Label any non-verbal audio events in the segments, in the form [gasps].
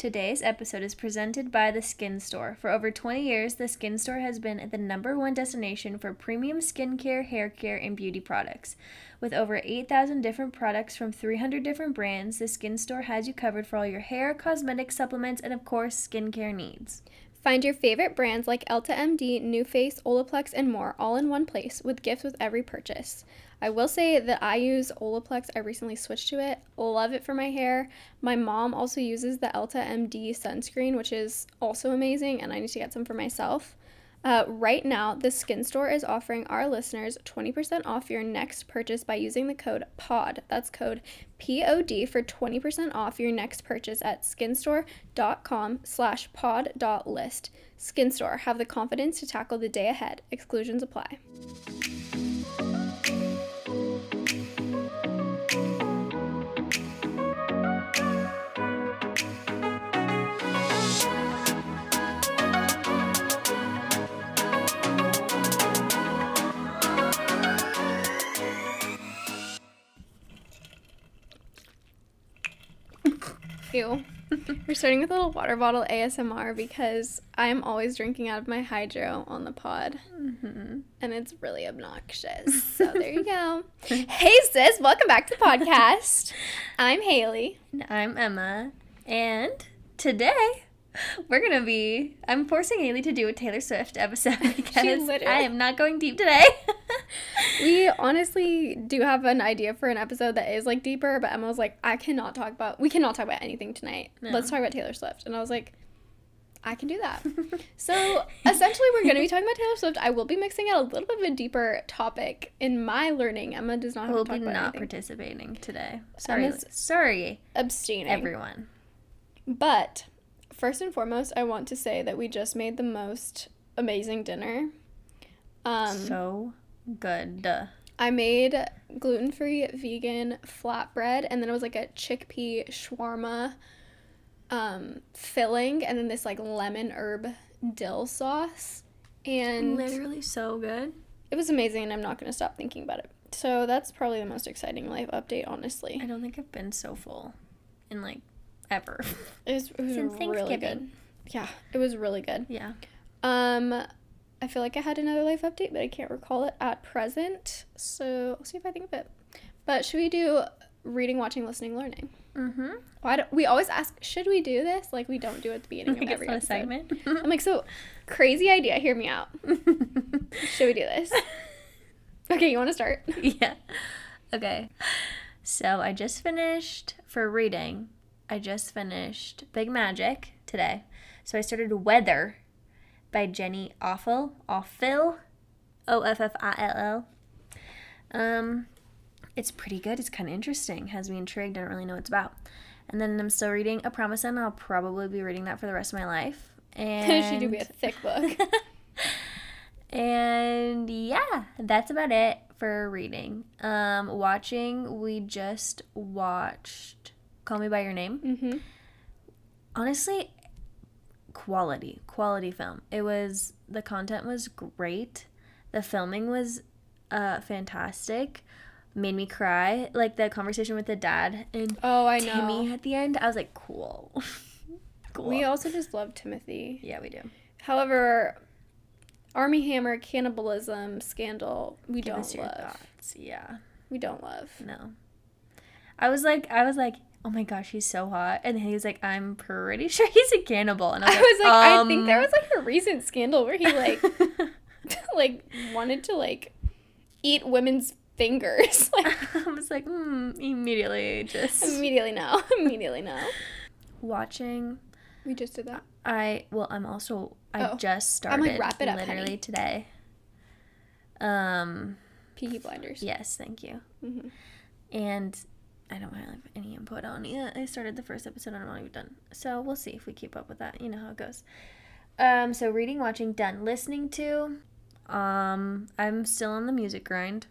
Today's episode is presented by The Skin Store. For over 20 years, The Skin Store has been the number one destination for premium skincare, hair care, and beauty products. With over 8,000 different products from 300 different brands, The Skin Store has you covered for all your hair, cosmetics, supplements, and of course, skincare needs. Find your favorite brands like Elta MD, NuFace, Olaplex, and more all in one place with gifts with every purchase. I will say that I use Olaplex. I recently switched to it. Love it for my hair. My mom also uses the Elta MD sunscreen, which is also amazing, and I need to get some for myself. Uh, right now, the Skin Store is offering our listeners 20% off your next purchase by using the code POD. That's code POD for 20% off your next purchase at skinstore.com slash pod.list. Skin Store, have the confidence to tackle the day ahead. Exclusions apply. Ew. We're starting with a little water bottle ASMR because I'm always drinking out of my hydro on the pod. Mm-hmm. And it's really obnoxious. So there you go. [laughs] hey, sis. Welcome back to the podcast. [laughs] I'm Haley. And I'm Emma, and today we're gonna be. I'm forcing Haley to do a Taylor Swift episode [laughs] because I am not going deep today. We honestly do have an idea for an episode that is like deeper, but Emma was like, I cannot talk about, we cannot talk about anything tonight. No. Let's talk about Taylor Swift. And I was like, I can do that. [laughs] So essentially, we're going to be talking about Taylor Swift. I will be mixing out a little bit of a deeper topic in my learning. Emma does not I have will to talk be not anything. participating today. Sorry, Emma's- sorry, Abstaining. everyone. But first and foremost, I want to say that we just made the most amazing dinner. Um, so good. I made gluten free vegan flatbread, and then it was like a chickpea shawarma um, filling, and then this like lemon herb dill sauce. And Literally so good. it was amazing, and I'm not going to stop thinking about it. So that's probably the most exciting life update, honestly. I don't think I've been so full in like ever. It was, it was Since really good. Yeah, it was really good. yeah. Um, I feel like I had another life update, but I can't recall it at present. So I'll see if I think of it. But should we do reading, watching, listening, learning? Mm-hmm. Why don't we always ask? Should we do this? Like we don't do it at the [laughs] beginning of every episode. segment. I'm like, so crazy idea. Hear me out. [laughs] Should we do this? [laughs] Okay, you want to start? yeah. Okay. So I just finished for reading. I just finished Big Magic today. So I started Weather by Jenny Offill. Offill. O F F I L L. Um, it's pretty good. It's kind of interesting. Has me intrigued. I don't really know what it's about. And then I'm still reading A Promise and I'll probably be reading that for the rest of my life. [laughs] And she do be a thick book. [laughs] and yeah, that's about it for reading. Um, watching, we just watched Call Me by Your Name. Mm-hmm. Honestly, quality, quality film. It was the content was great. The filming was uh fantastic. Made me cry. Like the conversation with the dad and Oh, I know. Timmy at the end. I was like, cool. [laughs] cool. We also just love Timothy. yeah, we do. However, Armie Hammer, cannibalism, scandal, we Give don't love. thoughts. Yeah. We don't love. No. I was like, I was like, oh my gosh, he's so hot, and then he was like, I'm pretty sure [laughs] he's a cannibal, and I was I like, was like, I think um, there was like a recent scandal where he [laughs] like [laughs] like wanted to like eat women's fingers. like I was like, hmm, immediately just immediately no. Immediately no. watching. We just did that. I well, I'm also I Oh. just started I'm like, wrap it up, literally honey. today. Um. Peaky Blinders. Yes, thank you. hmm And I don't have any input on it. I started the first episode and I'm not even done. So we'll see if we keep up with that. You know how it goes. Um, so reading, watching, done. Listening to, um, I'm still on the music grind.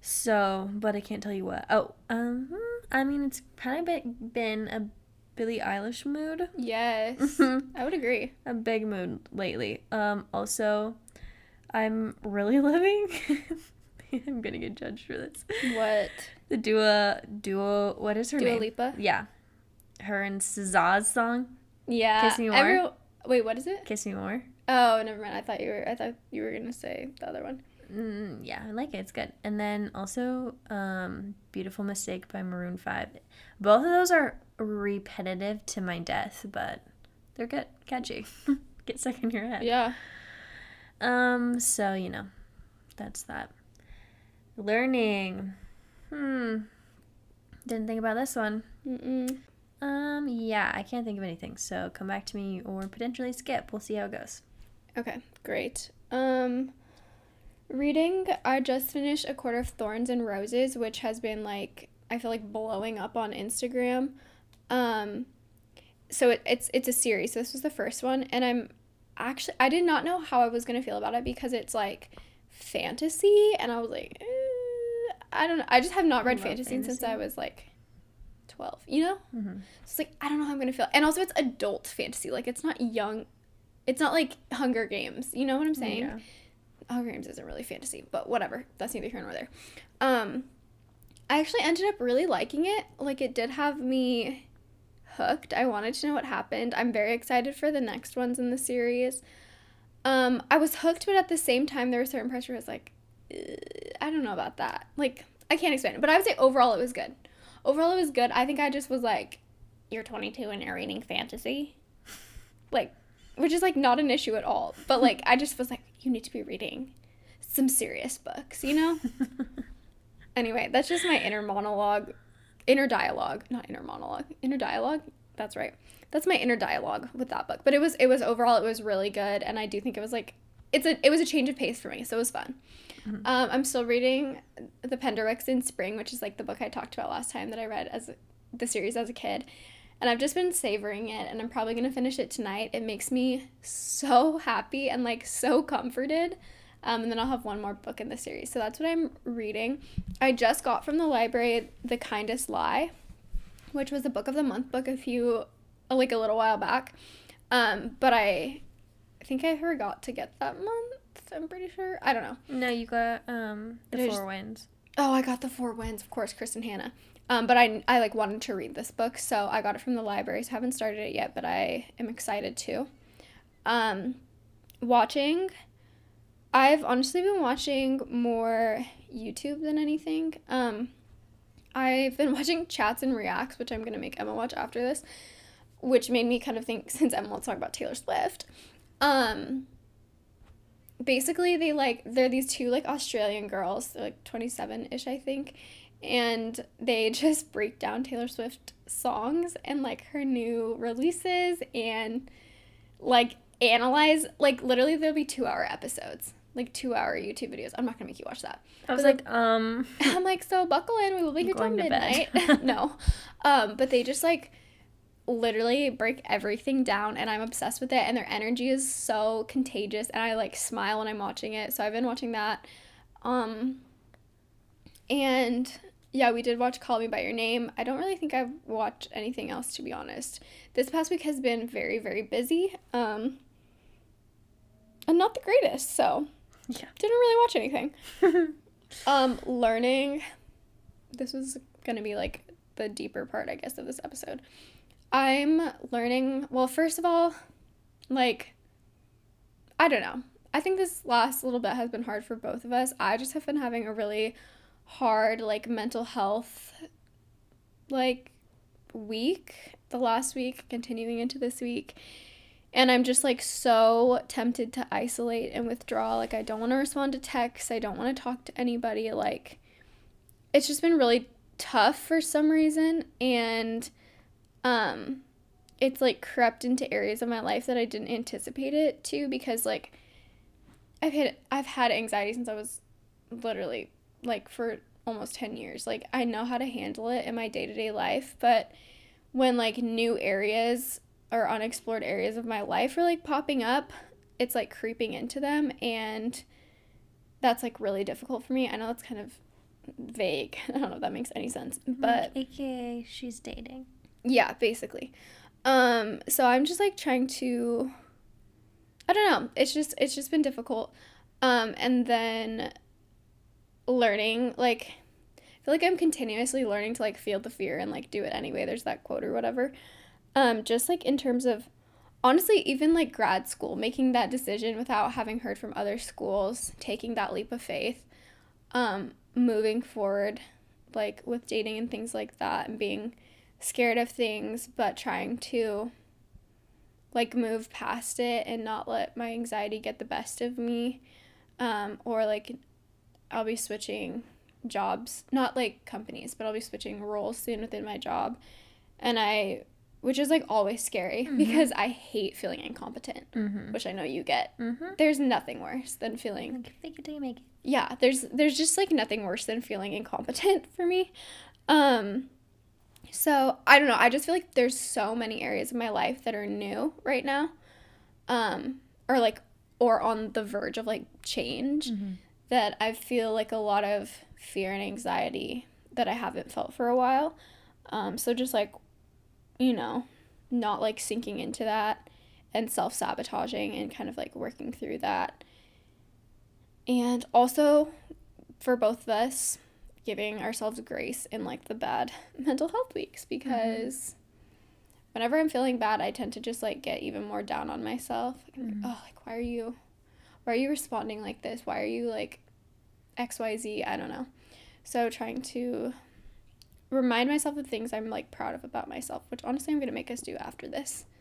So, but I can't tell you what. Oh, um, I mean, it's kind of been, been a Billie Eilish mood. Yes. [laughs] I would agree. a big mood lately. Um, also, I'm really [laughs] loving. [laughs] I'm gonna get judged for this. What? The Dua Duo. What is her Dua name? Lipa? Yeah. her and SZA's song, Yeah. Kiss Me More? every- Wait, what is it? "Kiss Me More." Oh, never mind. I thought you were. I thought you were gonna say the other one. Mm, yeah, I like it. It's good. And then also, um, "Beautiful Mistake" by Maroon Five. Both of those are repetitive to my death, but they're good, catchy. [laughs] Get stuck in your head. Yeah. Um, so you know, that's that. Learning. Hmm. Didn't think about this one. Mm-mm. Um, yeah, I can't think of anything. So come back to me or potentially skip. We'll see how it goes. Okay, great. Um, reading, I just finished A Court of Thorns and Roses, which has been like I feel like blowing up on Instagram. Um, so it, it's it's a series. So this was the first one, and I'm actually I did not know how I was gonna feel about it because it's like fantasy, and I was like, eh, I don't know. I just have not read love fantasy, since. I was like twelve. You know. Mm-hmm. So it's like I don't know how I'm gonna feel, and also it's adult fantasy. Like it's not young, it's not like Hunger Games. You know what I'm saying? Yeah. Hunger Games isn't really fantasy, but whatever. That's neither here nor there. Um, I actually ended up really liking it. Like it did have me hooked. I wanted to know what happened. I'm very excited for the next ones in the series. Um, I was hooked, but at the same time, there were certain parts where I was like, "Ugh, I don't know about that. Like I can't explain it, but I would say overall it was good. Overall, it was good. I think I just was like, you're 22 and you're reading fantasy, like, which is like not an issue at all. But like, I just was like, you need to be reading some serious books, you know. [laughs] anyway, that's just my inner monologue, inner dialogue, not inner monologue, inner dialogue. That's right. That's my inner dialogue with that book. But it was it was overall it was really good, and I do think it was like it's a it was a change of pace for me, so it was fun. Um, I'm still reading the Penderwicks in Spring, which is like the book I talked about last time that I read as the series as a kid. And I've just been savoring it and I'm probably to finish it tonight. It makes me so happy and like so comforted. Um, and then I'll have one more book in the series. So that's what I'm reading. I just got from the library The Kindest Lie, which was a book of the month book a few, like a little while back. Um, but I, I think I forgot to get that month. I'm pretty sure. I don't know. No, you got um the Four is- Winds. Oh, I got the Four Winds, of course, Kristin Hannah. Um, but I, I like wanted to read this book, so I got it from the library. So I haven't started it yet, but I am excited to. Um, watching, I've honestly been watching more YouTube than anything. Um, I've been [laughs] watching chats and reacts, which I'm gonna make Emma watch after this, which made me kind of think [laughs] since Emma wants to talk about Taylor Swift. Um, basically they like they're these two like Australian girls, they're like 27ish I think, and they [laughs] just break down Taylor Swift songs and like her new releases and like analyze like literally there'll be 2-hour episodes. Like 2-hour YouTube videos. I'm not to make you watch that. I was But like, um, [laughs] I'm like, so buckle in, we will be here till Going to bed. midnight. [laughs] no. Um, but they just like literally break everything down and I'm obsessed with it and their energy is so contagious and I like smile when I'm watching it. So I've been watching that. Um and yeah, we did watch Call Me by Your Name. I don't really think I've watched anything else to be honest. This past week has been very very busy. Um and not the greatest. So [laughs] Yeah. didn't really watch anything. [laughs] Um, learning. This was gonna be like the deeper part, I guess, of this episode. I'm learning. Well, first of all, like, I don't know. I think this last little bit has been hard for both of us. I just have been having a really hard, like, mental health, like, week. The last week, continuing into this week. And I'm just like so tempted to isolate and withdraw. Like, I don't want to respond to texts. I don't want to talk to anybody. Like, it's just been really tough for some reason. And, um, it's like crept into areas of my life that I didn't anticipate it to because, like, I've had I've had anxiety since I was literally like for almost 10 years. Like I know how to handle it in my day-to-day life, but when like new areas or unexplored areas of my life are like popping up, it's like creeping into them and that's like really difficult for me. I know that's kind of vague. [laughs] I don't know if that makes any sense. But AKA, she's dating. Yeah, basically. Um so I'm just like trying to I don't know. It's just it's just been difficult. Um and then learning like I feel like I'm continuously learning to like feel the fear and like do it anyway. There's that quote or whatever. Um, just like in terms of honestly, even like grad school, making that decision without having heard from other schools, taking that leap of faith, um, moving forward, like with dating and things like that, and being scared of things, but trying to like move past it and not let my anxiety get the best of me. Um, or like I'll be switching jobs, not like companies, but I'll be switching roles soon within my job. And I, which is like always scary Mhm. because I hate feeling incompetent, Mm-hmm. which I know you get. Mm-hmm. There's nothing worse than feeling Like, fake it till you make it. yeah there's there's just like nothing worse than feeling incompetent [laughs] for me um so i don't know i just feel like there's so many areas of my life that are new right now um or like or on the verge of like change Mm-hmm. that i feel like a lot of fear and anxiety that i haven't felt for a while um so just like you know not like sinking into that and self-sabotaging and kind of like working through that and also for both of us giving ourselves grace in like the bad [laughs] mental health weeks because whenever i'm feeling bad i tend to just like get even more down on myself. Like, Mhm. oh like why are you why are you responding like this? Why are you like xyz i don't know. So trying to remind myself of things i'm like proud of about myself which honestly i'm to make us do after this. [laughs]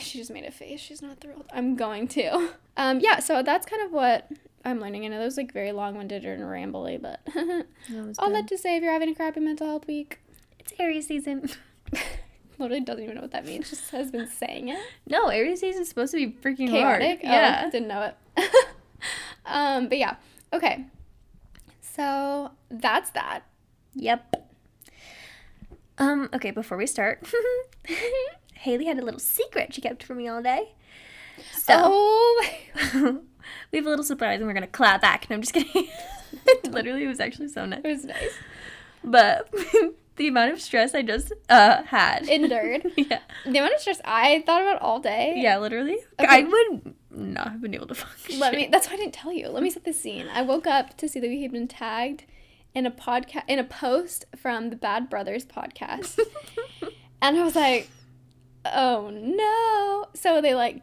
She just made a face. She's not thrilled. I'm going to. [laughs] Um yeah so that's kind of what i'm learning i know that was like very long-winded and rambly but [laughs] all that to say if you're having a crappy mental health week It's Aries season. [laughs] literally doesn't even know what that means just has been saying it no, Aries season's supposed to be freaking chaotic hard. Yeah. oh, didn't know it [laughs] um but yeah okay so that's that Yep. Um, okay, before we start, Haley had a little secret she kept from me all day. So oh we have a little surprise and we're gonna clap back. No, I'm just kidding. [laughs] Literally, it was actually so nice. it was nice But [laughs] the amount of stress I just uh had. endured [laughs] yeah. the amount of stress i thought about all day Yeah, literally. Okay. I would not have been able to function. Let me. That's why I didn't tell you. Let me set the scene. I woke up to see that we had been tagged in a podcast in a post from the Bad Brothers podcast, and I was like, "Oh no!" So they like,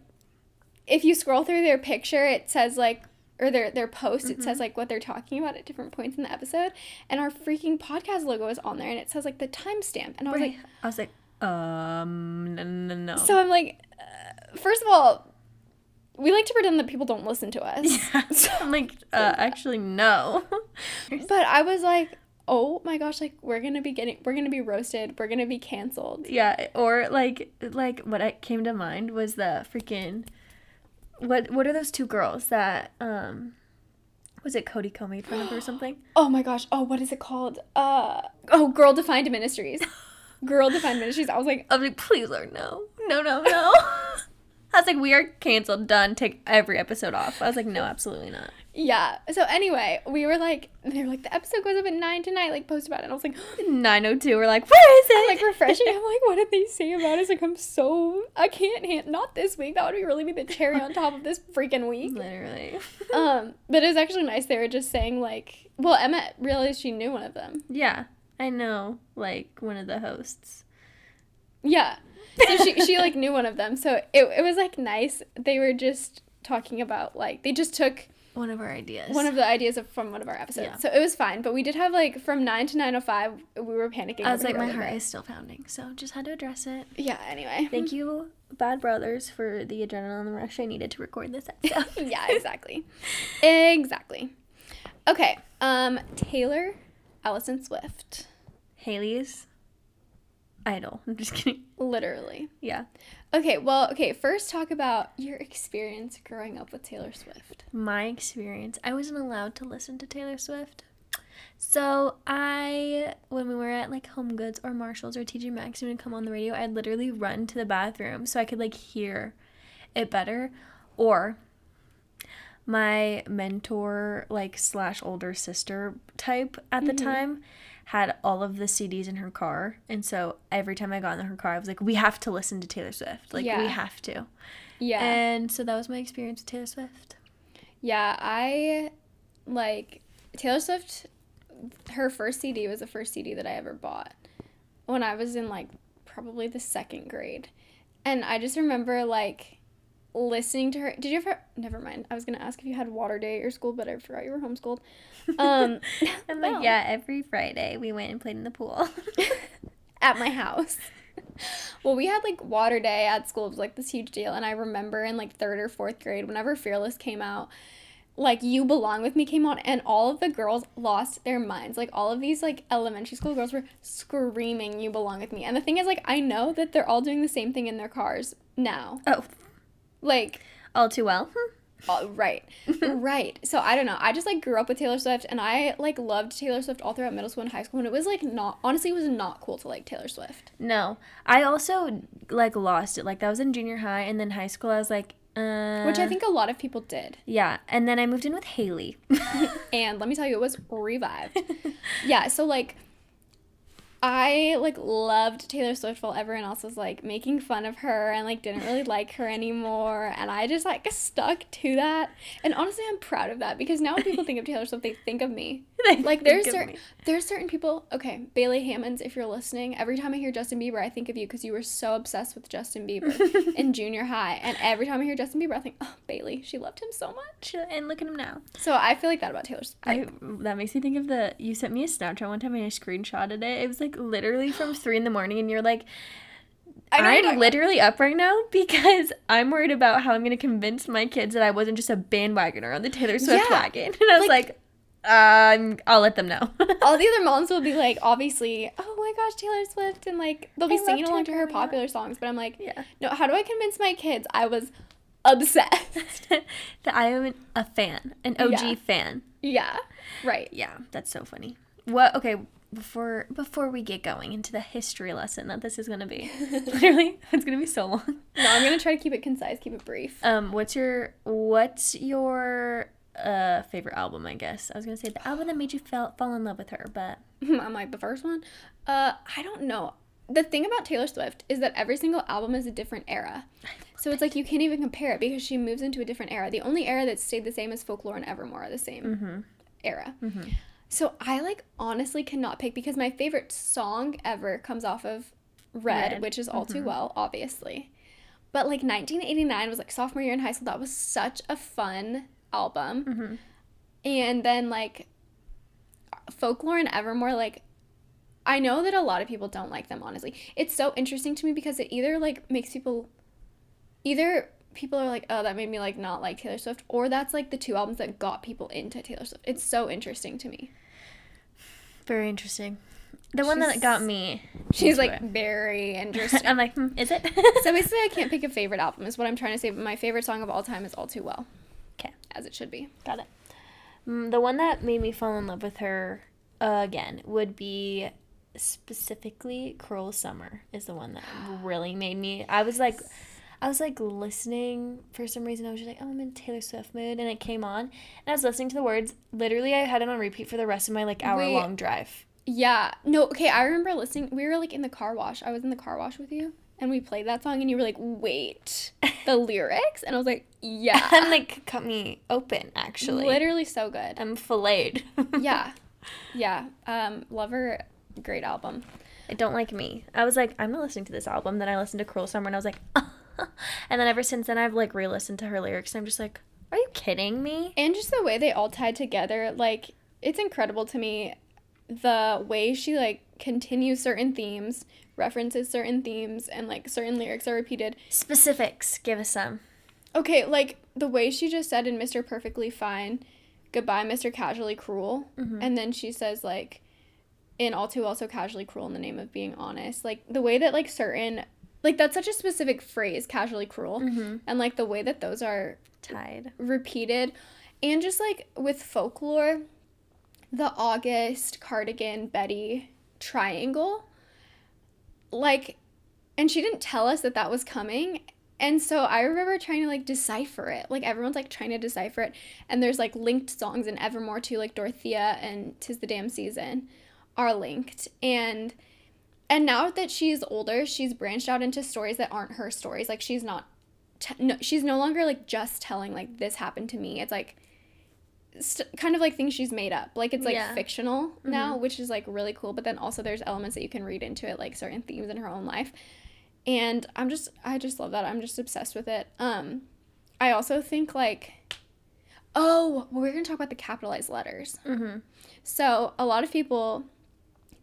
if you scroll through their picture, it says like, or their their post, it says like what they're talking about at different points in the episode, and our freaking podcast logo is on there, and it says like the timestamp, and I was like, I was like, um, no, no, no. so I'm like, uh, first of all. We like to pretend that people don't listen to us. [laughs] yeah. I'm like, uh, actually, no. [laughs] But I was like, oh my gosh, like we're gonna be getting, we're gonna be roasted, we're gonna be canceled. Yeah, or like like what I came to mind was the freaking what what are those two girls that um was it Cody Ko made fun of or something? [gasps] Oh my gosh, oh what is it called? Uh oh, Girl Defined Ministries. [laughs] Girl Defined Ministries. I was like, I was like, please Lord, no. No, no, [laughs] no. [laughs] I was like, we are canceled, done, take every episode off. I was like, no, absolutely not. Yeah. So anyway, we were like, they were like, the episode goes up at nine tonight. Like post about it. And I was like, [gasps] 902, we're like, where is it? like refreshing. I'm like, [laughs] what did they say about us? Like I'm so, I can't hand not this week. That would be really be the cherry on top of this freaking week. Literally. [laughs] Um, but it was actually nice. They were just saying like, well, Emma realized she knew one of them. yeah, I know, like one of the hosts. Yeah. So she she like knew one of them. So it it was like nice. They were just talking about like they just took One of our ideas. one of the ideas of, from one of our episodes. Yeah. So it was fine. But we did have like from nine to nine oh five we were panicking. I was like, my heart bit. is still pounding, so just had to address it. Yeah, anyway. Thank you, Bad Brothers, for the adrenaline rush I needed to record this episode. [laughs] yeah, exactly. exactly. Okay. Um Taylor Allison Swift. Haley's idol. I'm just kidding. Literally. Yeah. Okay, well, okay, first talk about your experience growing up with Taylor Swift. My experience, I wasn't allowed to listen to Taylor Swift. So I, when we were at like Home Goods or Marshalls or TJ Maxx, and would come on the radio, I'd literally run to the bathroom so I could like hear it better. Or my mentor, like slash older sister type at the Mhm. time, had all of the CDs in her car, and so every time I got in her car, I was like, "We have to listen to Taylor Swift. Like Yeah. we have to." Yeah. And so that was my experience with Taylor Swift. Yeah, I like Taylor Swift her first CD was the first CD that I ever bought when I was in like probably the second grade. And I just remember like listening to her. Did you ever? Never mind. I was gonna ask if you had water day at your school, but I forgot you were homeschooled. Um, [laughs] I'm like, no. yeah, every Friday we went and played in the pool. [laughs] [laughs] at my house. well, we had like water day at school. It was like this huge deal. And I remember in like third or fourth grade, whenever Fearless came out, like You Belong With Me came on, and all of the girls lost their minds. Like all of these like elementary school girls were screaming You Belong With Me. And the thing is, like, I know that they're all doing the same thing in their cars now. oh, Like, all too well. [laughs] uh, right, [laughs] right. So I don't know. I just like grew up with Taylor Swift, and I like loved Taylor Swift all throughout middle school and high school. And it was like not honestly, it was not cool to like Taylor Swift. No, I also like lost it. Like that was in junior high, and then high school. I was like, uh, Which I think a lot of people did. yeah. And then I moved in with Haley. [laughs] and let me tell you, it was revived. yeah, so like I like loved Taylor Swift while everyone else was like making fun of her and like didn't really like her anymore. And I just like stuck to that. And honestly, I'm proud of that because now when people think of Taylor Swift, they think of me. [laughs] They Like there's certain there's certain people. Okay, Bailey Hammonds, if you're listening, every time I hear Justin Bieber, I think of you because you were so obsessed with Justin Bieber [laughs] in junior high. And every time I hear Justin Bieber, I think, oh Bailey, she loved him so much. and look at him now. So I feel like that about Taylor Swift. I that makes me think of the you sent me a Snapchat one time and I screenshotted it. It was like literally from [gasps] three in the morning, and you're like, I know what you're talking I'm literally up right now [laughs] because I'm worried about how I'm gonna convince my kids that I wasn't just a bandwagoner on the Taylor Swift Yeah. wagon. [laughs] And I was Like- like, um, I'll let them know. [laughs] all the other moms will be like, obviously, oh my gosh, Taylor Swift, and like they'll be I singing along to her up. popular songs. But I'm like, yeah. no, how do I convince my kids? I was obsessed. that I am an- a fan, an OG Yeah. fan. yeah, right. Yeah, that's so funny. What? Okay, before before we get going into the history lesson that this is gonna be, [laughs] literally, [laughs] it's gonna be so long. No, I'm gonna try to keep it concise, keep it brief. Um, what's your what's your uh favorite album? I guess I was gonna say the album that made you fall fall in love with her, but [laughs] I'm like the first one. Uh, I don't know. The thing about Taylor Swift is that every single album is a different era. So it's like you can't even compare it because she moves into a different era. The only era that stayed the same is Folklore and Evermore are the same mm-hmm. era. So I like honestly cannot pick because my favorite song ever comes off of Red, Red. which is All Too Well, obviously. But like 1989 was like sophomore year in high school. That was such a fun album. Mhm. And then like Folklore and Evermore, like I know that a lot of people don't like them, honestly. It's so interesting to me because it either like makes people either people are like, oh, that made me like not like Taylor Swift, or that's like the two albums that got people into Taylor Swift. It's so interesting to me. very interesting. The one that got me, She's like it. very [laughs] interesting. I'm like, hmm, is it? so basically, I can't pick a favorite album. Is what I'm trying to say. But my favorite song of all time is All Too Well." Okay. as it should be. Got it. Mm, the one that made me fall in love with her uh, again would be specifically "Cruel Summer" is the one that really made me. I was like, I was like listening for some reason. I was just like, oh, I'm in Taylor Swift mood, and it came on, and I was listening to the words. Literally, I had it on repeat for the rest of my like hour long drive. Yeah. No. Okay. I remember listening. We were like in the car wash. I was in the car wash with you, and we played that song, and you were like, "Wait, the [laughs] lyrics," and I was like, [laughs] "Yeah." and like cut me open. Actually, Literally so good. I'm filleted. yeah. [laughs] Yeah. Um. Lover. Great album. I don't like me. I was like, I'm not listening to this album. Then I listened to Cruel Summer and I was like, [laughs] and then ever since then I've like re-listened to her lyrics and I'm just like, are you kidding me? And just the way they all tied together, like it's incredible to me. The way she like continues certain themes, references certain themes, and like certain lyrics are repeated. Specifics, give us some. Okay, like the way she just said in Mr. Perfectly Fine, goodbye, Mr. Casually Cruel. Mhm. And then she says, like, in All Too Also Casually Cruel in the name of being honest. Like, the way that, like, certain, like, that's such a specific phrase, casually cruel. Mm-hmm. And, like, the way that those are Tied. repeated. And just, like, with folklore, the August, Cardigan, Betty triangle, like, and she didn't tell us that that was coming. And so I remember trying to like decipher it. Like everyone's like trying to decipher it. And there's like linked songs in Evermore too, like Dorothea and Tis the Damn Season are linked. And and now that she's older, she's branched out into stories that aren't her stories. Like she's not t- no, she's no longer like just telling like this happened to me. It's like st- kind of like things she's made up. Like it's like Yeah. fictional now, which is like really cool. But then also there's elements that you can read into it, like certain themes in her own life. And I'm just, I just love that. I'm just obsessed with it. Um, I also think like, oh, well, we're gonna talk about the capitalized letters. Mm-hmm. So a lot of people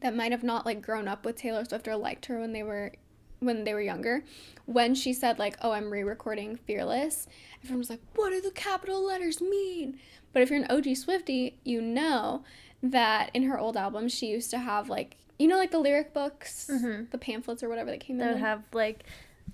that might have not like grown up with Taylor Swift or liked her when they were when they were younger, when she said like, "Oh, I'm re-recording Fearless," everyone was like, "What do the capital letters mean?" But if you're an OG Swifty, you know that in her old albums she used to have like you know like the lyric books, Mhm. the pamphlets or whatever that came That in. would have like,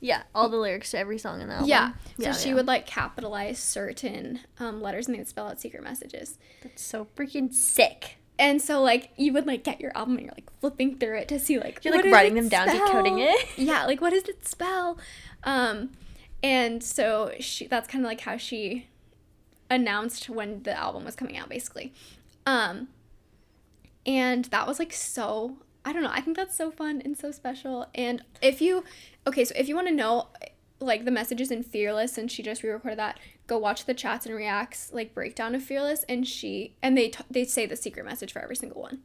yeah, all the lyrics to every song in the album. yeah. So she yeah. would like capitalize certain um, letters and they would spell out secret messages. That's so freaking sick. And so like you would like get your album and you're like flipping through it to see like You're like writing it them down, decoding it. [laughs] yeah, like what does it spell? Um, and so she that's kind of like how she announced when the album was coming out, basically. Um, and that was like so I don't know. I think that's so fun and so special. And if you okay, so if you want to know like the messages in Fearless, and she just re-recorded that. Go watch the chats and reacts like breakdown of Fearless, and she and they t- they say the secret message for every single one.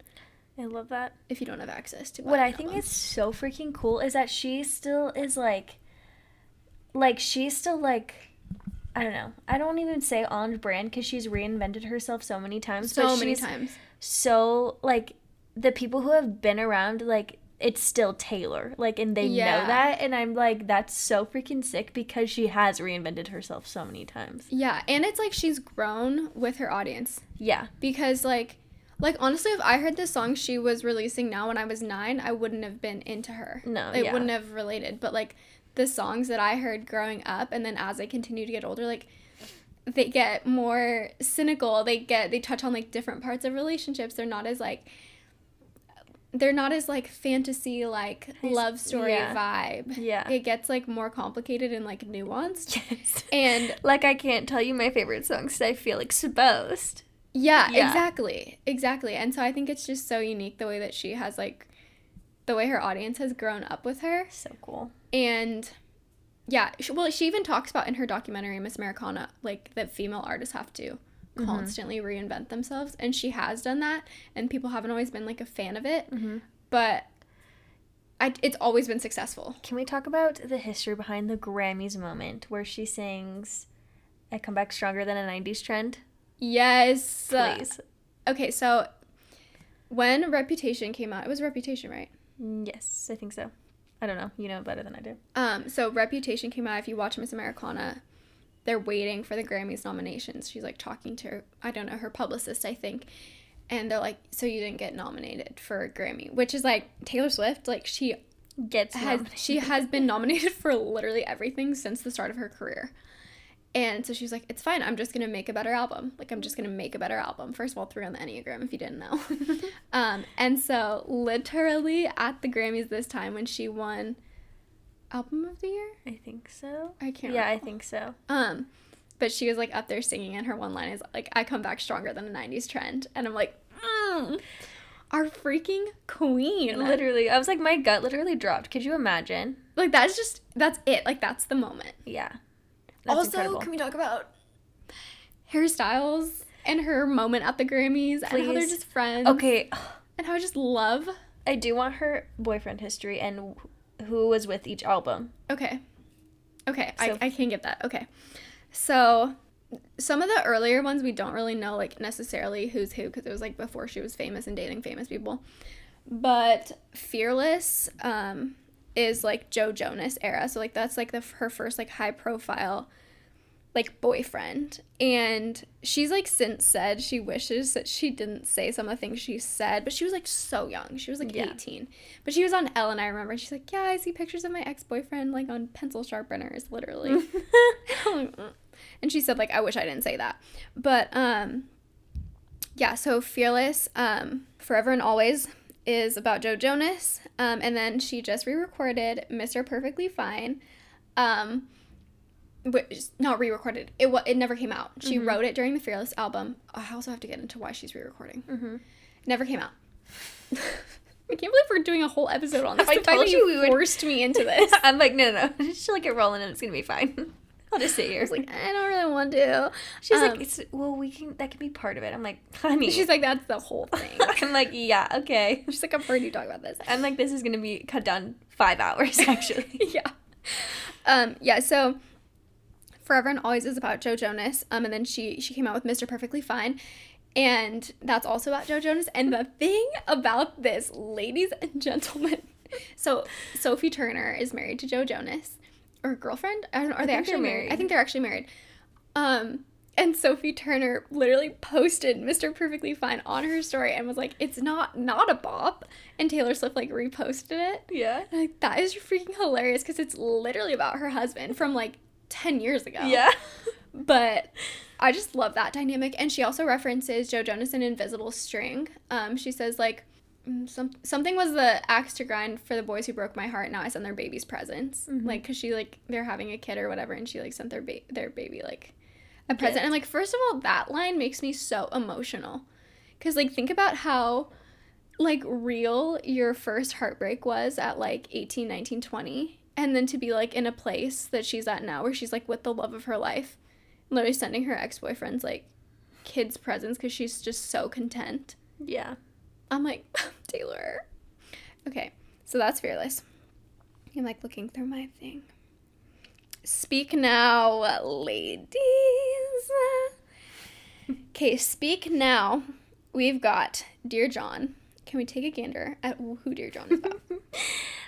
I love that. If you don't have access to What I think album. is so freaking cool is that she still is like, like she's still like, I don't know. I don't even say on brand because she's reinvented herself so many times. so many times. So like the people who have been around like it's still Taylor like and they Yeah. know that and I'm like that's so freaking sick because she has reinvented herself so many times. Yeah, and it's like she's grown with her audience Yeah. because like like honestly if I heard the song she was releasing now when I was 9, I wouldn't have been into her. No, It yeah. wouldn't have related, but like the songs that I heard growing up and then as I continue to get older like they get more cynical. They get they touch on like different parts of relationships. They're not as like they're not as like fantasy like love story yeah. vibe. Yeah. It gets like more complicated and like nuanced. [laughs] Yes. And like I can't tell you my favorite songs I feel exposed. Yeah, Yeah. exactly. Exactly. And so I think it's just so unique the way that she has like the way her audience has grown up with her. So cool. And yeah, well she even talks about in her documentary Miss Americana like that female artists have to Mm-hmm. constantly reinvent themselves and she has done that and people haven't always been like a fan of it. Mm-hmm. But I, it's always been successful. Can we talk about the history behind the Grammys moment where she sings I come back stronger than a 90s trend? Yes. Please. Okay, so when Reputation came out, it was Reputation, right? Yes, I think so. I don't know. You know better than I do. Um, so Reputation came out. If you watch Miss Americana, they're waiting for the Grammys nominations. She's like talking to her, I don't know, her publicist, I think. And they're like, so you didn't get nominated for a Grammy, which is like Taylor Swift, like she Gets has nominated. she has been nominated for literally everything since the start of her career. And so she's like, it's fine. I'm just gonna make a better album. Like I'm just gonna make a better album. First of all, three on the Enneagram, if you didn't know. [laughs] um, and so literally at the Grammys this time when she won Album of the Year, I think so. I can't. Yeah, I think so. Um, but she was like up there singing, and her one line is like, "I come back stronger than a '90s trend," and I'm like, mm, our freaking queen. Literally, I was like, my gut literally dropped. Could you imagine? Like that's just that's it. Like that's the moment. Yeah. That's also, incredible. can we talk about hairstyles and her moment at the Grammys and how they're just friends? okay, And how I just love. I do want her boyfriend history and who was with each album. Okay. Okay, So- I, I can get that. Okay. So some of the earlier ones we don't really know like necessarily who's who because it was like before she was famous and dating famous people. But Fearless um is like Joe Jonas era. So like that's like the her first like high profile like boyfriend. And she's like since said she wishes that she didn't say some of the things she said but she was like so young. She was like Yeah. 18 but she was on ellen and i remember? She's like yeah i see pictures of my ex-boyfriend like on pencil sharpeners literally. [laughs] [laughs] And she said like i wish i didn't say that. But um yeah so fearless um forever and always is about joe jonas. Um and then she just re-recorded mr perfectly fine. Um not re-recorded it it never came out she Mm-hmm. wrote it during the fearless album i also have to get into why she's re-recording Mm-hmm. never came out [laughs] i can't believe we're doing a whole episode on this [laughs] I told that you we would- forced me into [laughs] this I'm like, no, no, no. Let it rolling and it's gonna be fine. I'll just sit here. I was like, I don't really want to. She's Um, like, it's, well, we can. That can be part of it. I'm like, honey. She's like, that's the whole thing. I'm like, yeah, okay. She's like, I've heard you talk about this. I'm like, this is gonna be cut down five hours actually. yeah. Um, yeah, so Forever and Always is about Joe Jonas. Um, and then she she came out with Mr. Perfectly Fine. And that's also about Joe Jonas. And the [laughs] thing about this, ladies and gentlemen, so Sophie Turner is married to Joe Jonas. Or girlfriend? I don't know. Are they they're actually married? I think they're actually married. Um, and Sophie Turner literally posted Mr. Perfectly Fine on her story and was like, "It's not not a bop," and Taylor Swift like reposted it. Yeah. And, Like that is freaking hilarious because it's literally about her husband from like ten years ago. Yeah. [laughs] But I just love that dynamic, and she also references Joe Jonas in Invisible String. Um, she says like. mm, Some, something was the axe to grind for the boys who broke my heart. Now I send their babies presents, Mhm. like because she like they're having a kid or whatever, and she like sent their ba- their baby like a present. And like first of all, that line makes me so emotional, because like think about how like real your first heartbreak was at like 18 19 20 and then to be like in a place that she's at now where she's like with the love of her life. Literally sending her ex-boyfriends like kids presents because she's just so content. Yeah. i'm like [laughs] taylor. Okay so that's fearless. I'm like looking through my thing. Speak now ladies. Okay speak now. We've got dear john. Can we take a gander at who dear john is about [laughs]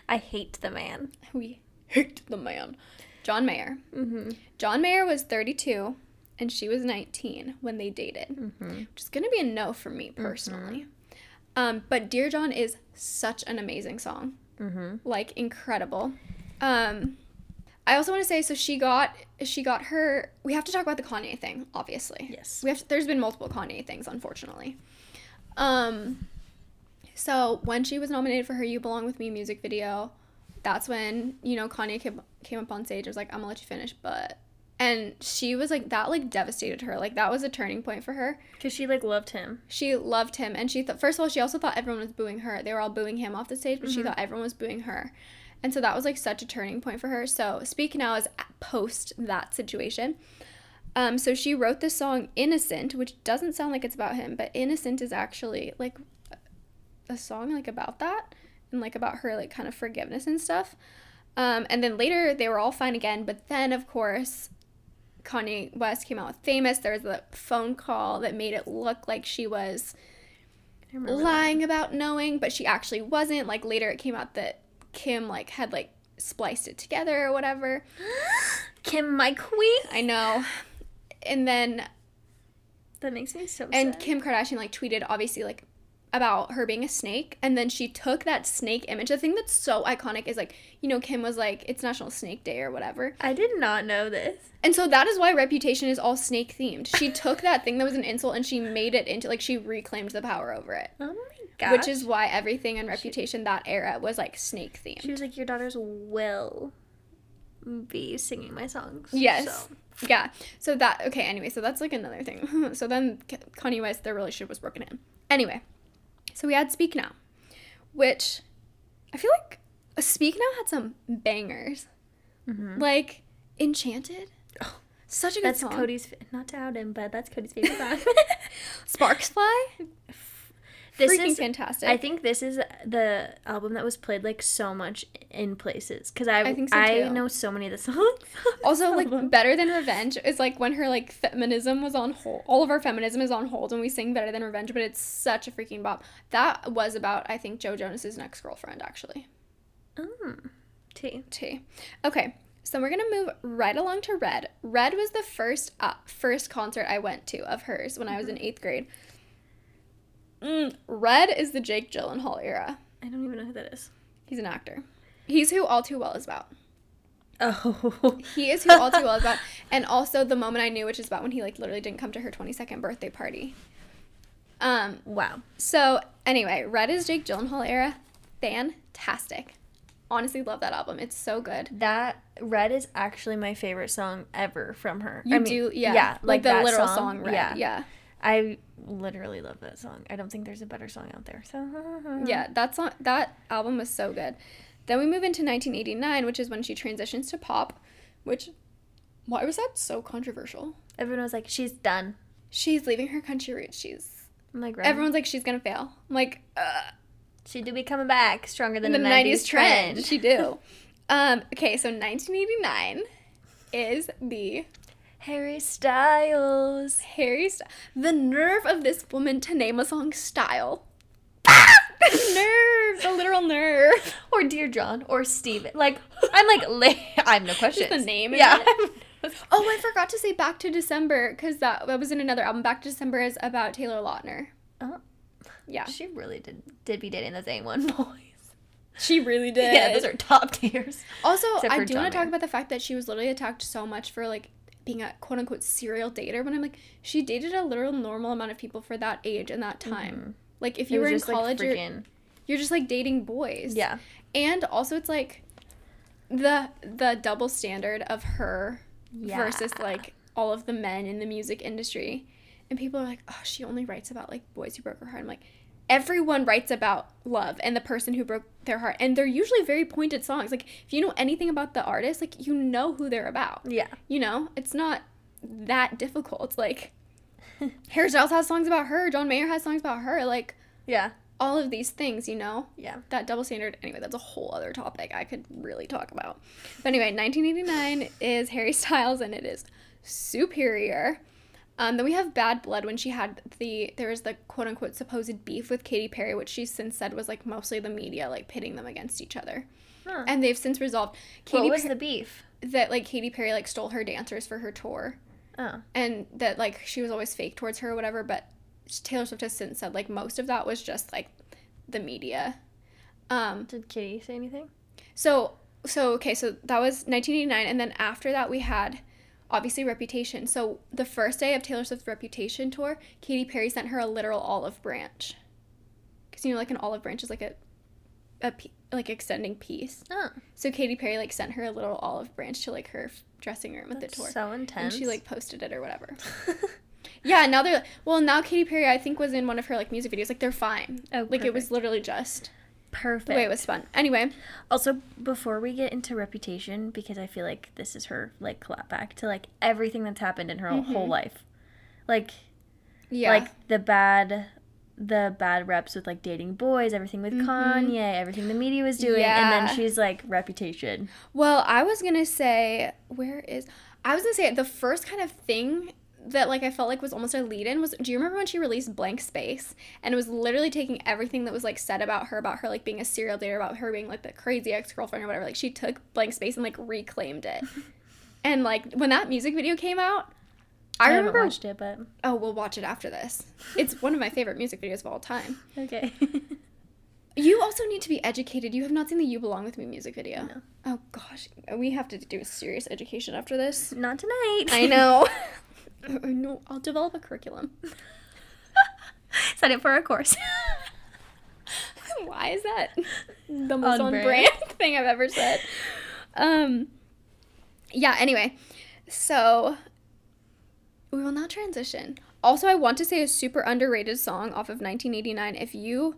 I hate the man. we hate the man. John Mayer. Mm-hmm. John Mayer was 32 and she was 19 when they dated, Mm-hmm. which is going to be a no for me personally. Um, but Dear John is such an amazing song. Mm-hmm. Like incredible. Um, I also want to say so she got she got her we have to talk about the Kanye thing, obviously. Yes. We have to, there's been multiple Kanye things unfortunately. Um so when she was nominated for her You Belong With Me music video, that's when, you know, Kanye came, came up on stage. I was like, I'm gonna let you finish, but and she was like that like devastated her. Like that was a turning point for her. Because she like loved him. She loved him and she thought first of all, she also thought everyone was booing her. They were all booing him off the stage, but she Mhm. thought everyone was booing her. And so that was like such a turning point for her. So Speak Now is post that situation. Um, so she wrote this song Innocent, which doesn't sound like it's about him, but Innocent is actually like a song like about that and like about her like kind of forgiveness and stuff. Um, and then later they were all fine again, but then of course Kanye West came out with Famous. There was the phone call that made it look like she was remember that. lying about knowing, but she actually wasn't. Like later it came out that Kim like had like spliced it together or whatever. [gasps] Kim, my queen. I know. And then That makes me so and sad. Kim Kardashian like tweeted obviously like about her being a snake and then she took that snake image. The thing that's so iconic is like, you know, Kim was like it's National Snake Day or whatever. I did not know this. And so that is why Reputation is all snake themed. She [laughs] took that thing that was an insult and she made it into like she reclaimed the power over it. Oh my gosh. Which is why everything in Reputation that era was like snake themed. She was like, your daughters will be singing my songs. Yes. So. Yeah. So that okay. Anyway, so that's like another thing. [laughs] so then Kanye West, their relationship was broken in. Anyway, so we had Speak Now, which I feel like Speak Now had some bangers, Mhm. like Enchanted. Oh. Such a good That's song. Cody's, not to out him, but that's Cody's [laughs] favorite song. [laughs] Sparks Fly. This Freaking is- fantastic. I think this is the album that was played like so much in places because I I think so, I too. know so many of the [laughs] songs. also like [laughs] better than revenge is like when her like feminism was on hold all of our feminism is on hold when we sing better than revenge but it's such a freaking bop that was about i think joe jonas's next girlfriend actually Mm. T. T. Okay, so we're gonna move right along to Red. Red was the first uh, first concert I went to of hers when I was in eighth grade. Mm, Red is the Jake Gyllenhaal era. I don't even know who that is. He's an actor. He's who All Too Well is about. Oh. He is who All Too Well is about, [laughs] and also the moment I knew, which is about when he like literally didn't come to her twenty second birthday party. Um. wow. So anyway, Red is Jake Gyllenhaal era. Fantastic. Honestly, love that album. It's so good. That Red is actually my favorite song ever from her. You I mean, do, yeah. Yeah, like, like, the literal song, Red. Yeah. yeah. I literally love that song. I don't think there's a better song out there. So [laughs] Yeah, that song, that album was so good. Then we move into 1989, which is when she transitions to pop, which Why was that so controversial? Everyone was like, she's done. She's leaving her country roots. She's I'm like, right. everyone's like she's gonna fail. I'm like, uh, she do be coming back stronger than the the, 90s, trend. trend. She do. um, okay, so 1989 is the Harry Styles. Harry Styles. The nerve of this woman to name a song style. [laughs] the nerve, the literal nerve. Or Dear John. Or Steven. Like, I'm like, I have no questions. the name Yeah. [laughs] Oh, I forgot to say Back to December because that, that was in another album. Back to December is about Taylor Lautner. Oh. Yeah, she really did did be dating the same one [laughs] boys. she really did. Yeah, those are top tiers. Also, I do want to talk about the fact that she was literally attacked so much for like being a quote unquote serial dater. When I'm like, she dated a literal normal amount of people for that age and that time. Like, if you were in just, like, college, you're, you're just like dating boys. Yeah. and also it's like the the double standard of her versus like all of the men in the music industry, and people are like, oh, she only writes about like boys who broke her heart. I'm like. Everyone writes about love and the person who broke their heart, and they're usually very pointed songs. Like, if you know anything about the artist, like you know who they're about. Yeah. You know, it's not that difficult. Like, [laughs] Harry Styles has songs about her. John Mayer has songs about her. Like, Yeah. all of these things. You know, Yeah. that double standard. Anyway, that's a whole other topic I could really talk about. But anyway, 1989 is Harry [laughs] Styles, and it is superior. Um, then we have Bad Blood when she had the there was the quote unquote supposed beef with Katy Perry, which she since said was like mostly the media like pitting them against each other, Huh. and they've since resolved. Katy what was Per- the beef? that like Katy Perry like stole her dancers for her tour Oh. and that like she was always fake towards her or whatever but taylor swift has since said like most of that was just like the media um Did Kitty say anything? so so okay so that was 1989 and then after that we had obviously reputation so the first day of taylor swift's reputation tour Katy perry sent her a literal olive branch because you know like an olive branch is like a a like extending piece Oh. so Katy Perry like sent her a little olive branch to like her dressing room at the tour so intense. and she like posted it or whatever [laughs] Yeah, now they're well. Now Katy Perry, I think, was in one of her like music videos. Like they're fine. Oh, like it was literally just Perfect. the way it was spun. Anyway, Also, before we get into reputation, because I feel like this is her like clapback to like everything that's happened in her whole mm-hmm. life, like yeah, like the bad, the bad reps with like dating boys, everything with mm-hmm. Kanye, everything the media was doing, and then she's like reputation. Well, I was gonna say where is I was gonna say the first kind of thing that like I felt like was almost a lead in was do you remember when she released Blank Space and it was literally taking everything that was like said about her about her like being a serial dater about her being like the crazy ex girlfriend or whatever like she took Blank Space and like reclaimed it [laughs] and like when that music video came out I, haven't remember watched it, but oh we'll watch it after this it's one of my favorite music videos of all time [laughs] okay. you [laughs] also need to be educated you have not seen the You Belong With Me music video No. oh gosh we have to do a serious education after this Not tonight. I know. I know. I'll develop a curriculum. [laughs] Sign up for a course. [laughs] Why is that the most On on brand. brand [laughs] thing I've ever said? Um. Yeah. Anyway, so we will now transition. Also, I want to say a super underrated song off of 1989. If you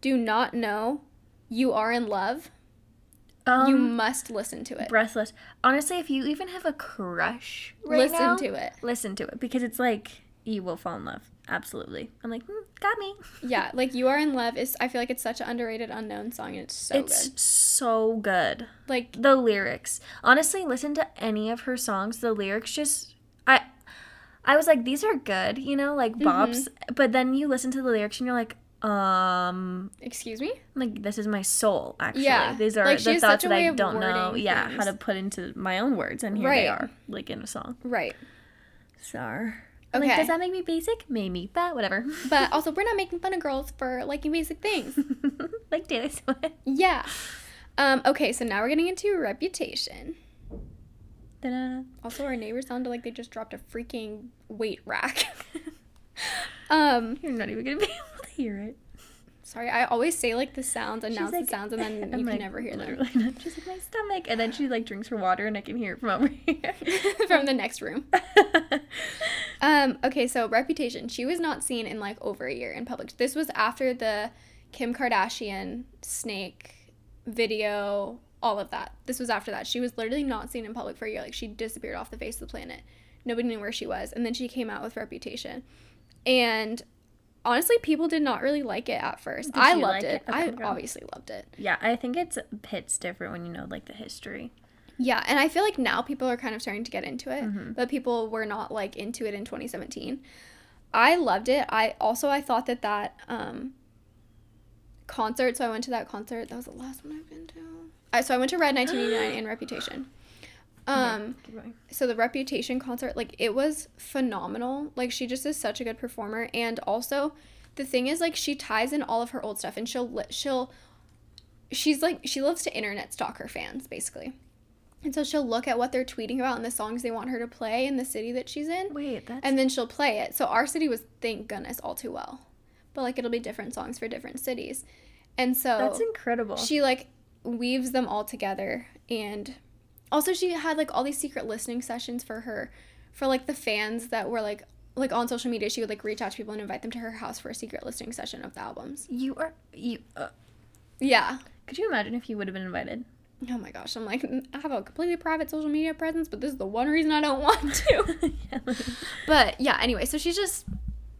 do not know, "You Are in Love," um, you must listen to it. breathless. Honestly, if you even have a crush right listen now, to it. listen to it because it's like you will fall in love. Absolutely. I'm like, hmm, got me. Yeah, like "You Are in Love" is. I feel like it's such an underrated, unknown song, and it's so good. it's good. so good. Like The lyrics. Honestly, listen to any of her songs. The lyrics just I I was like, these are good, you know, like Mm-hmm. bops. But then you listen to the lyrics and you're like, um, Excuse me? like this is my soul. Actually, Yeah. these are Like, the thoughts that I don't know. wording Yeah, how to put into my own words, and here Right. they are, like in a song. Right. So, Okay. like, does that make me basic? Maybe, but whatever. [laughs] But also, we're not making fun of girls for liking basic things. [laughs] like Taylor Swift. yeah. Um, okay, so now we're getting into reputation. Ta-da. Also, our neighbors sounded like they just dropped a freaking weight rack. [laughs] um, You're not even gonna be hear it. sorry, I always say like the sounds, announce like- the sounds, and then [laughs] you I'm can like, never hear them not. [laughs] She's like my stomach, and then she like drinks her water, and I can hear it from over [laughs] here. from the next room. Um, okay, so reputation. She was not seen in like over a year in public. This was after the Kim Kardashian snake video all of that. This was after that. She was literally not seen in public for a year. Like she disappeared off the face of the planet. Nobody knew where she was. And then she came out with Reputation. And honestly, people did not really like it at first. Did I loved like it. it? Okay, I girl. obviously loved it. Yeah, I think it's hits different when you know like the history. Yeah, and I feel like now people are kind of starting to get into it, Mhm. but people were not like into it in 2017. I loved it. I also I thought that that um concert, so I went to that concert. That was the last one I've been to. I, so I went to Red 1989 and Reputation. Um Okay, so the Reputation concert, like it was phenomenal. Like she just is such a good performer, and also the thing is like she ties in all of her old stuff, and she'll she'll she's like she loves to internet stalk her fans basically, and so she'll look at what they're tweeting about and the songs they want her to play in the city that she's in, Wait, that's and then she'll play it. So our city was thank goodness all too well, but like it'll be different songs for different cities, and so that's incredible. she like weaves them all together and also she had like all these secret listening sessions for her for like the fans that were like like on social media she would like reach out to people and invite them to her house for a secret listening session of the albums. You are you. Uh, yeah. Could you imagine if you would have been invited? oh my gosh i'm like i have a completely private social media presence but this is the one reason i don't want to. [laughs] Yeah, like- but yeah anyway so she's just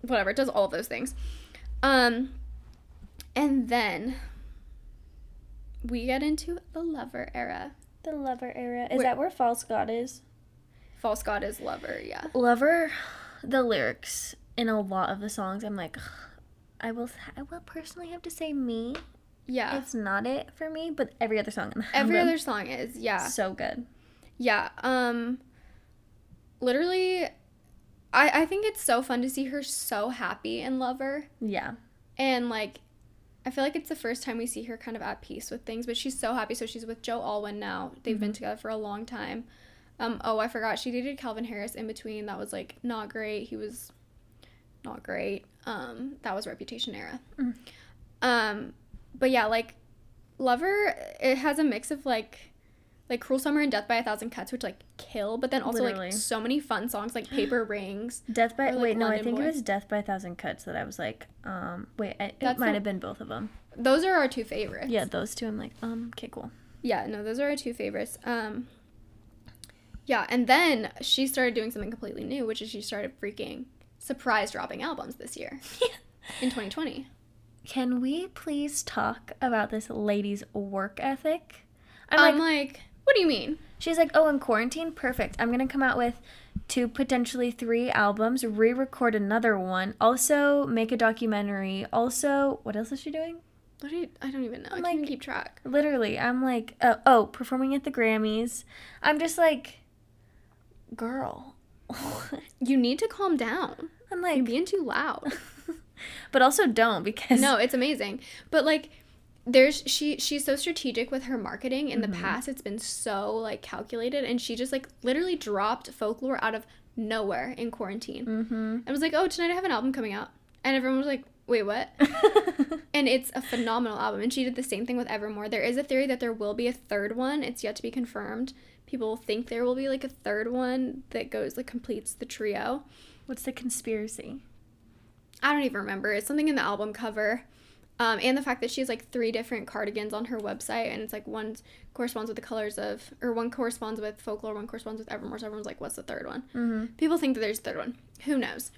whatever It does all of those things. Um and then we get into the lover era the lover era is that where False God is? false god is lover yeah Lover, the lyrics in a lot of the songs, I'm like, [sighs] I will, I will personally have to say me. yeah It's not it for me, but every other song. in the Every album, other song is, yeah. so good. Yeah. Um literally I I think it's so fun to see her so happy in Lover Yeah, and like I feel like it's the first time we see her kind of at peace with things, but she's so happy. So she's with Joe Alwyn now. They've been together for a long time. Um, oh, I forgot she dated Calvin Harris in between. That was like not great. He was not great. Um, that was Reputation era. Mm. Um, but yeah, like Lover, it has a mix of like like Cruel Summer and Death by a Thousand Cuts, which like kill, but then also Literally. like so many fun songs like Paper Rings. [gasps] Death by Or, like, wait no, I think Boy. it was Death by a Thousand Cuts that I was like, um, wait, I, it might the- have been both of them. Those are our two favorites. Yeah, those two. I'm like, um, okay, cool. Yeah, no, those are our two favorites. Um, yeah, and then she started doing something completely new, which is she started freaking surprise dropping albums this year [laughs] in 2020. Can we please talk about this lady's work ethic? I'm I'm like, like, what do you mean? she's like, oh, in quarantine, perfect. I'm gonna come out with two, potentially three albums, re-record another one, also make a documentary. Also, what else is she doing? What you, I don't even know. I I'm can't like- keep track. Literally, I'm like, uh, oh, performing at the Grammys. I'm just like, girl. [laughs] You need to calm down. I'm You're like, being too loud. [laughs] but also don't because no, it's amazing. But like there's she she's so strategic with her marketing in Mm-hmm. the past it's been so like calculated and she just like literally dropped folklore out of nowhere in quarantine Mm-hmm. and was like oh tonight i have an album coming out and everyone was like wait what [laughs] and it's a phenomenal album and she did the same thing with evermore there is a theory that there will be a third one it's yet to be confirmed people think there will be like a third one that goes like completes the trio What's the conspiracy? I don't even remember. It's something in the album cover. Um, and the fact that she has like three different cardigans on her website, and it's like one corresponds with the colors of, or one corresponds with folklore, one corresponds with Evermore. So everyone's like, what's the third one? Mm-hmm. People think that there's a third one. Who knows?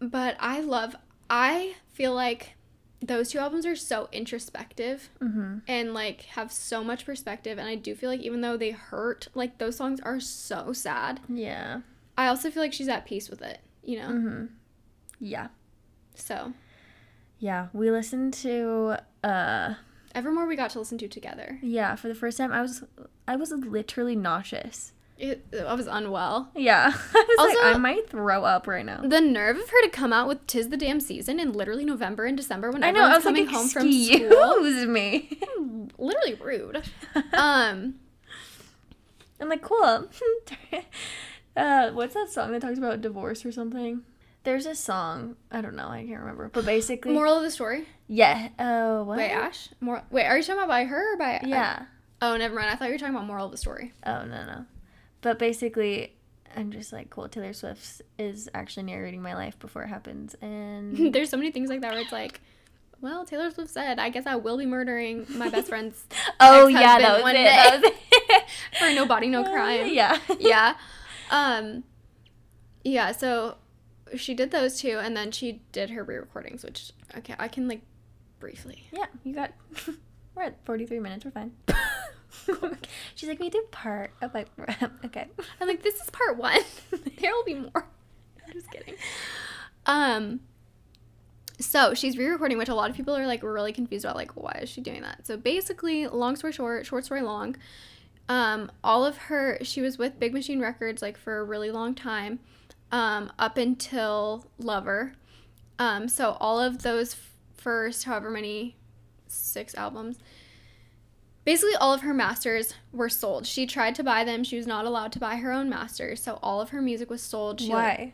But I love, I feel like those two albums are so introspective Mm-hmm. and like have so much perspective. And I do feel like even though they hurt, like those songs are so sad. Yeah. I also feel like she's at peace with it, you know? Mm-hmm. Yeah. So. Yeah. We listened to uh Evermore we got to listen to together. yeah, for the first time I was I was literally nauseous. It, I was unwell. Yeah. [laughs] I was like, I might throw up right now. The nerve of her to come out with "Tis the Damn Season" in literally November and December when I know, I everyone's was like, coming home from excuse school. me. [laughs] Literally rude. [laughs] Um, I'm like, cool. uh, what's that song that talks about divorce or something? There's a song. I don't know. I can't remember. But basically, moral of the story. yeah. Oh, what? By Ashe. More. Wait, are you talking about by her or by? Yeah. oh, never mind. I thought you were talking about moral of the story. Oh no no. But basically, I'm just like, cool. Taylor Swift is actually narrating my life before it happens, and [laughs] There's so many things like that where it's like, well, Taylor Swift said, I guess I will be murdering my best friend's [laughs] Oh yeah, that was one it. That was it. [laughs] for no body, no crime. yeah. yeah. Um yeah, so she did those two and then she did her re-recordings, which okay, I can like briefly. Yeah, you got. [laughs] We're at 43 minutes. We're fine. [laughs] [laughs] She's like, we do part. I'm like, okay. I'm like, this is part one. there will be more. I'm just kidding. Um so she's re-recording, which a lot of people are like really confused about, like, why is she doing that? So basically, long story short, short story long, um, all of her she was with Big Machine Records like for a really long time, um, up until Lover. Um, so all of those f- first however many six albums basically all of her masters were sold she tried to buy them she was not allowed to buy her own masters so all of her music was sold she, Why?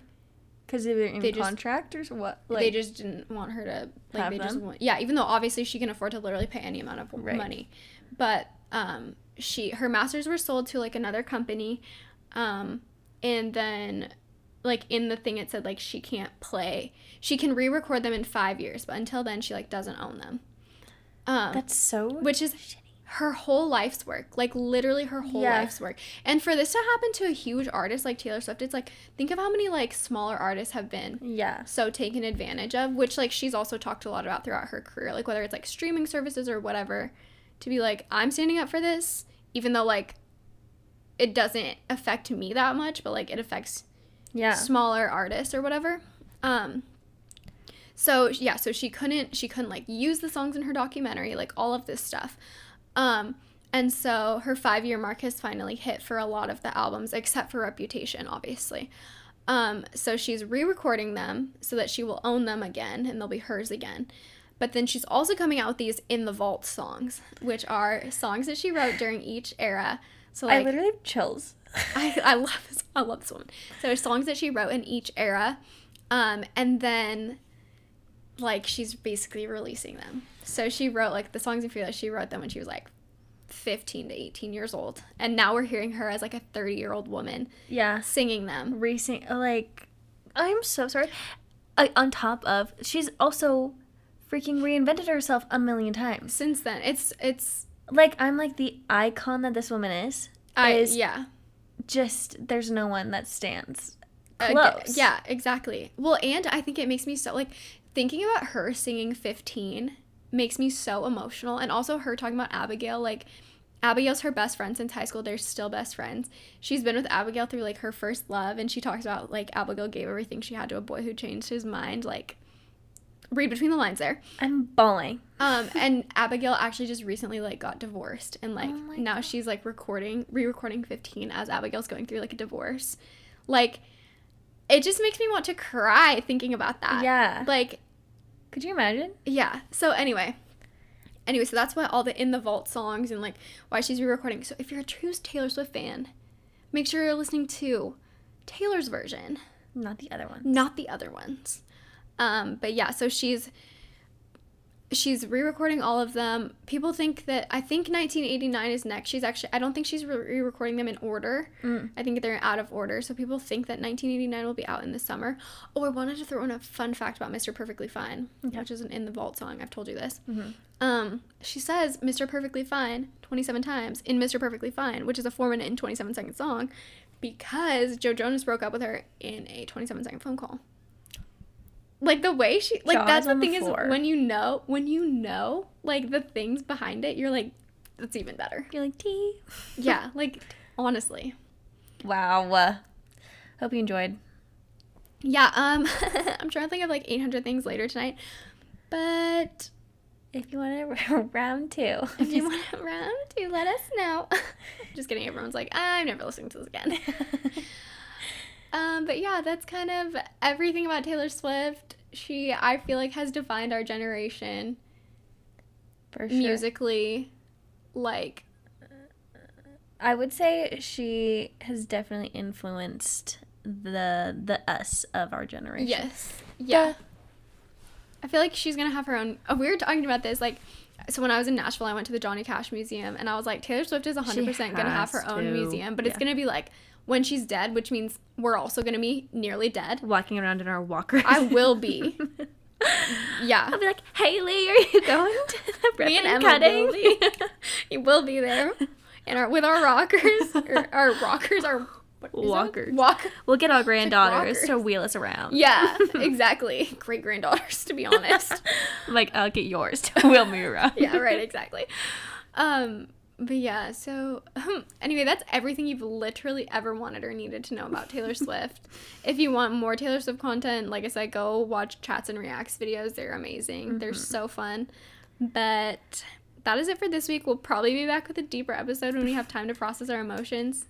Because they were in They just- contract or what? they just didn't want her to like Have they just them? want, yeah even though obviously she can afford to literally pay any amount of Right. money but um she her masters were sold to like another company um and then like in the thing it said like she can't play she can re-record them in five years but until then she like doesn't own them um That's so. which is her whole life's work like literally her whole Yeah. life's work and for this to happen to a huge artist like taylor swift it's like think of how many like smaller artists have been Yeah. so taken advantage of which like she's also talked a lot about throughout her career like whether it's like streaming services or whatever to be like i'm standing up for this even though like it doesn't affect me that much but like it affects Yeah. smaller artists or whatever um so yeah so she couldn't she couldn't like use the songs in her documentary like all of this stuff um and so her five year mark has finally hit for a lot of the albums except for reputation obviously um so she's re-recording them so that she will own them again and they'll be hers again but then she's also coming out with these in the vault songs which are songs that she wrote during each era so like, I literally have chills. I, I love this. I love this woman. So songs that she wrote in each era, um, and then like she's basically releasing them. So she wrote like the songs in Fearless. She wrote them when she was like fifteen to eighteen years old, and now we're hearing her as like a thirty year old woman Yeah. singing them. Racing. Like, I'm so sorry. Uh, on top of, she's also freaking reinvented herself a million times. Since then, it's it's Like, I'm like the icon that this woman is. I is yeah. Just there's no one that stands Uh, close. yeah, exactly. Well, and I think it makes me so like thinking about her singing 15 makes me so emotional and also her talking about Abigail like Abigail's her best friend since high school. They're still best friends. She's been with Abigail through like her first love and she talks about like Abigail gave everything she had to a boy who changed his mind like read between the lines there. I'm bawling. Um, [laughs] and Abigail actually just recently like got divorced and like Oh now she's like recording, re-recording 15 as Abigail's going through like a divorce. Like, it just makes me want to cry thinking about that. Yeah. Like, Could you imagine? yeah. So anyway, anyway, so that's why all the in the vault songs and like why she's re-recording. So if you're a true Taylor Swift fan, make sure you're listening to Taylor's version Not the other one. not the other ones. Um, but yeah, so she's she's re-recording all of them. People think that I think 1989 is next. She's actually I don't think she's re- re-recording them in order. Mm. I think they're out of order. So people think that 1989 will be out in the summer. Oh, I wanted to throw in a fun fact about Mr. Perfectly Fine, Okay. which is an in the vault song. I've told you this. Mhm. Um, she says Mr. Perfectly Fine 27 times in Mr. Perfectly Fine, which is a 4 minute and 27 second song because Joe Jonas broke up with her in a 27 second phone call. Like the way she like Jaws that's the on the thing is when you know when you know like the things behind it, you're like that's even better. You're like, tea. [laughs] Yeah, like honestly. Wow. Uh, hope you enjoyed. Yeah, um [laughs] I'm trying to think of like 800 things later tonight. But If you want to [laughs] round two. if you want to round two, let us know. Just kidding. Everyone's like, I'm never listening to this again. Um, but yeah, that's kind of everything about Taylor Swift. She, I feel like, has defined our generation For sure. musically. Like, I would say she has definitely influenced the the us of our generation. yes, yeah. I feel like she's gonna have her own. Oh, we were talking about this, like. So when I was in Nashville, I went to the Johnny Cash Museum, and I was like, Taylor Swift is 100% gonna have her has own museum, but it's gonna be like when she's dead, which means we're also gonna be nearly dead. Walking around in our walkers. I will be. [laughs] yeah. I'll be like, Haley, are you going to the [laughs] Me and Emma cutting? will be. You [laughs] will be there. And our with our rockers, or our rockers, our is? Walkers. Walk. we'll get our granddaughters walkers. to wheel us around. Yeah, exactly. Great granddaughters, to be honest. Like, I'll get yours to wheel me around. yeah, right, exactly. Um, but yeah, so [laughs] anyway, that's everything you've literally ever wanted or needed to know about Taylor [laughs] Swift. if you want more Taylor Swift content, like I said, go watch Chats and Reacts videos. They're amazing. They're mm-hmm. so fun. But that is it for this week. We'll probably be back with a deeper episode when we have time to process our emotions.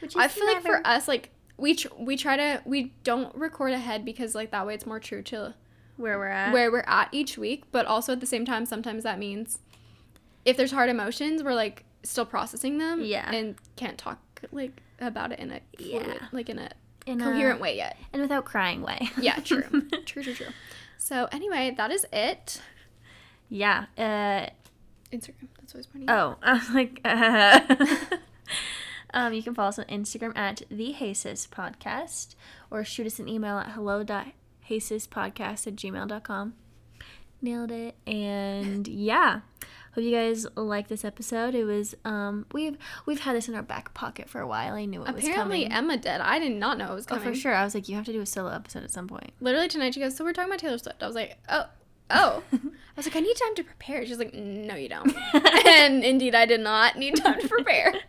Which I feel like for us, like we tr- we try to we don't record ahead because like that way it's more true to where we're at. where we're at each week, but also at the same time, sometimes that means if there's hard emotions, we're like still processing them, Yeah. and can't talk like about it in a fluid, Yeah. like in a in coherent a, way yet. and without crying way. Yeah, [laughs] true, true, true, true. So anyway, that is it. yeah. Uh, Instagram. That's always funny. oh, [laughs] I was like, uh, [laughs] um, you can follow us on Instagram at the Hasis Podcast or shoot us an email at hello.hasispodcast at gmail.com. Nailed it. And yeah. Hope you guys like this episode. It was um we've we've had this in our back pocket for a while. I knew it was Apparently coming. Emma did. I did not know it was coming. Oh, for sure. I was like, you have to do a solo episode at some point. Literally tonight, she goes, "So we're talking about Taylor Swift." I was like, "Oh, oh." [laughs] I was like, "I need time to prepare." She's like, "No, you don't." [laughs] and indeed, I did not need time to prepare. [laughs]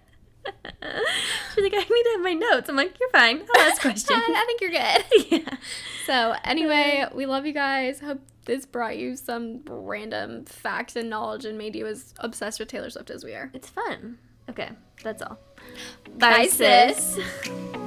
She's like, I need to have my notes. I'm like, you're fine. I'll ask questions. I think you're good. yeah. So anyway, we love you guys. Hope this brought you some random facts and knowledge and made you as obsessed with Taylor Swift as we are. It's fun. Okay, that's all. Bye, sis. sis. [laughs]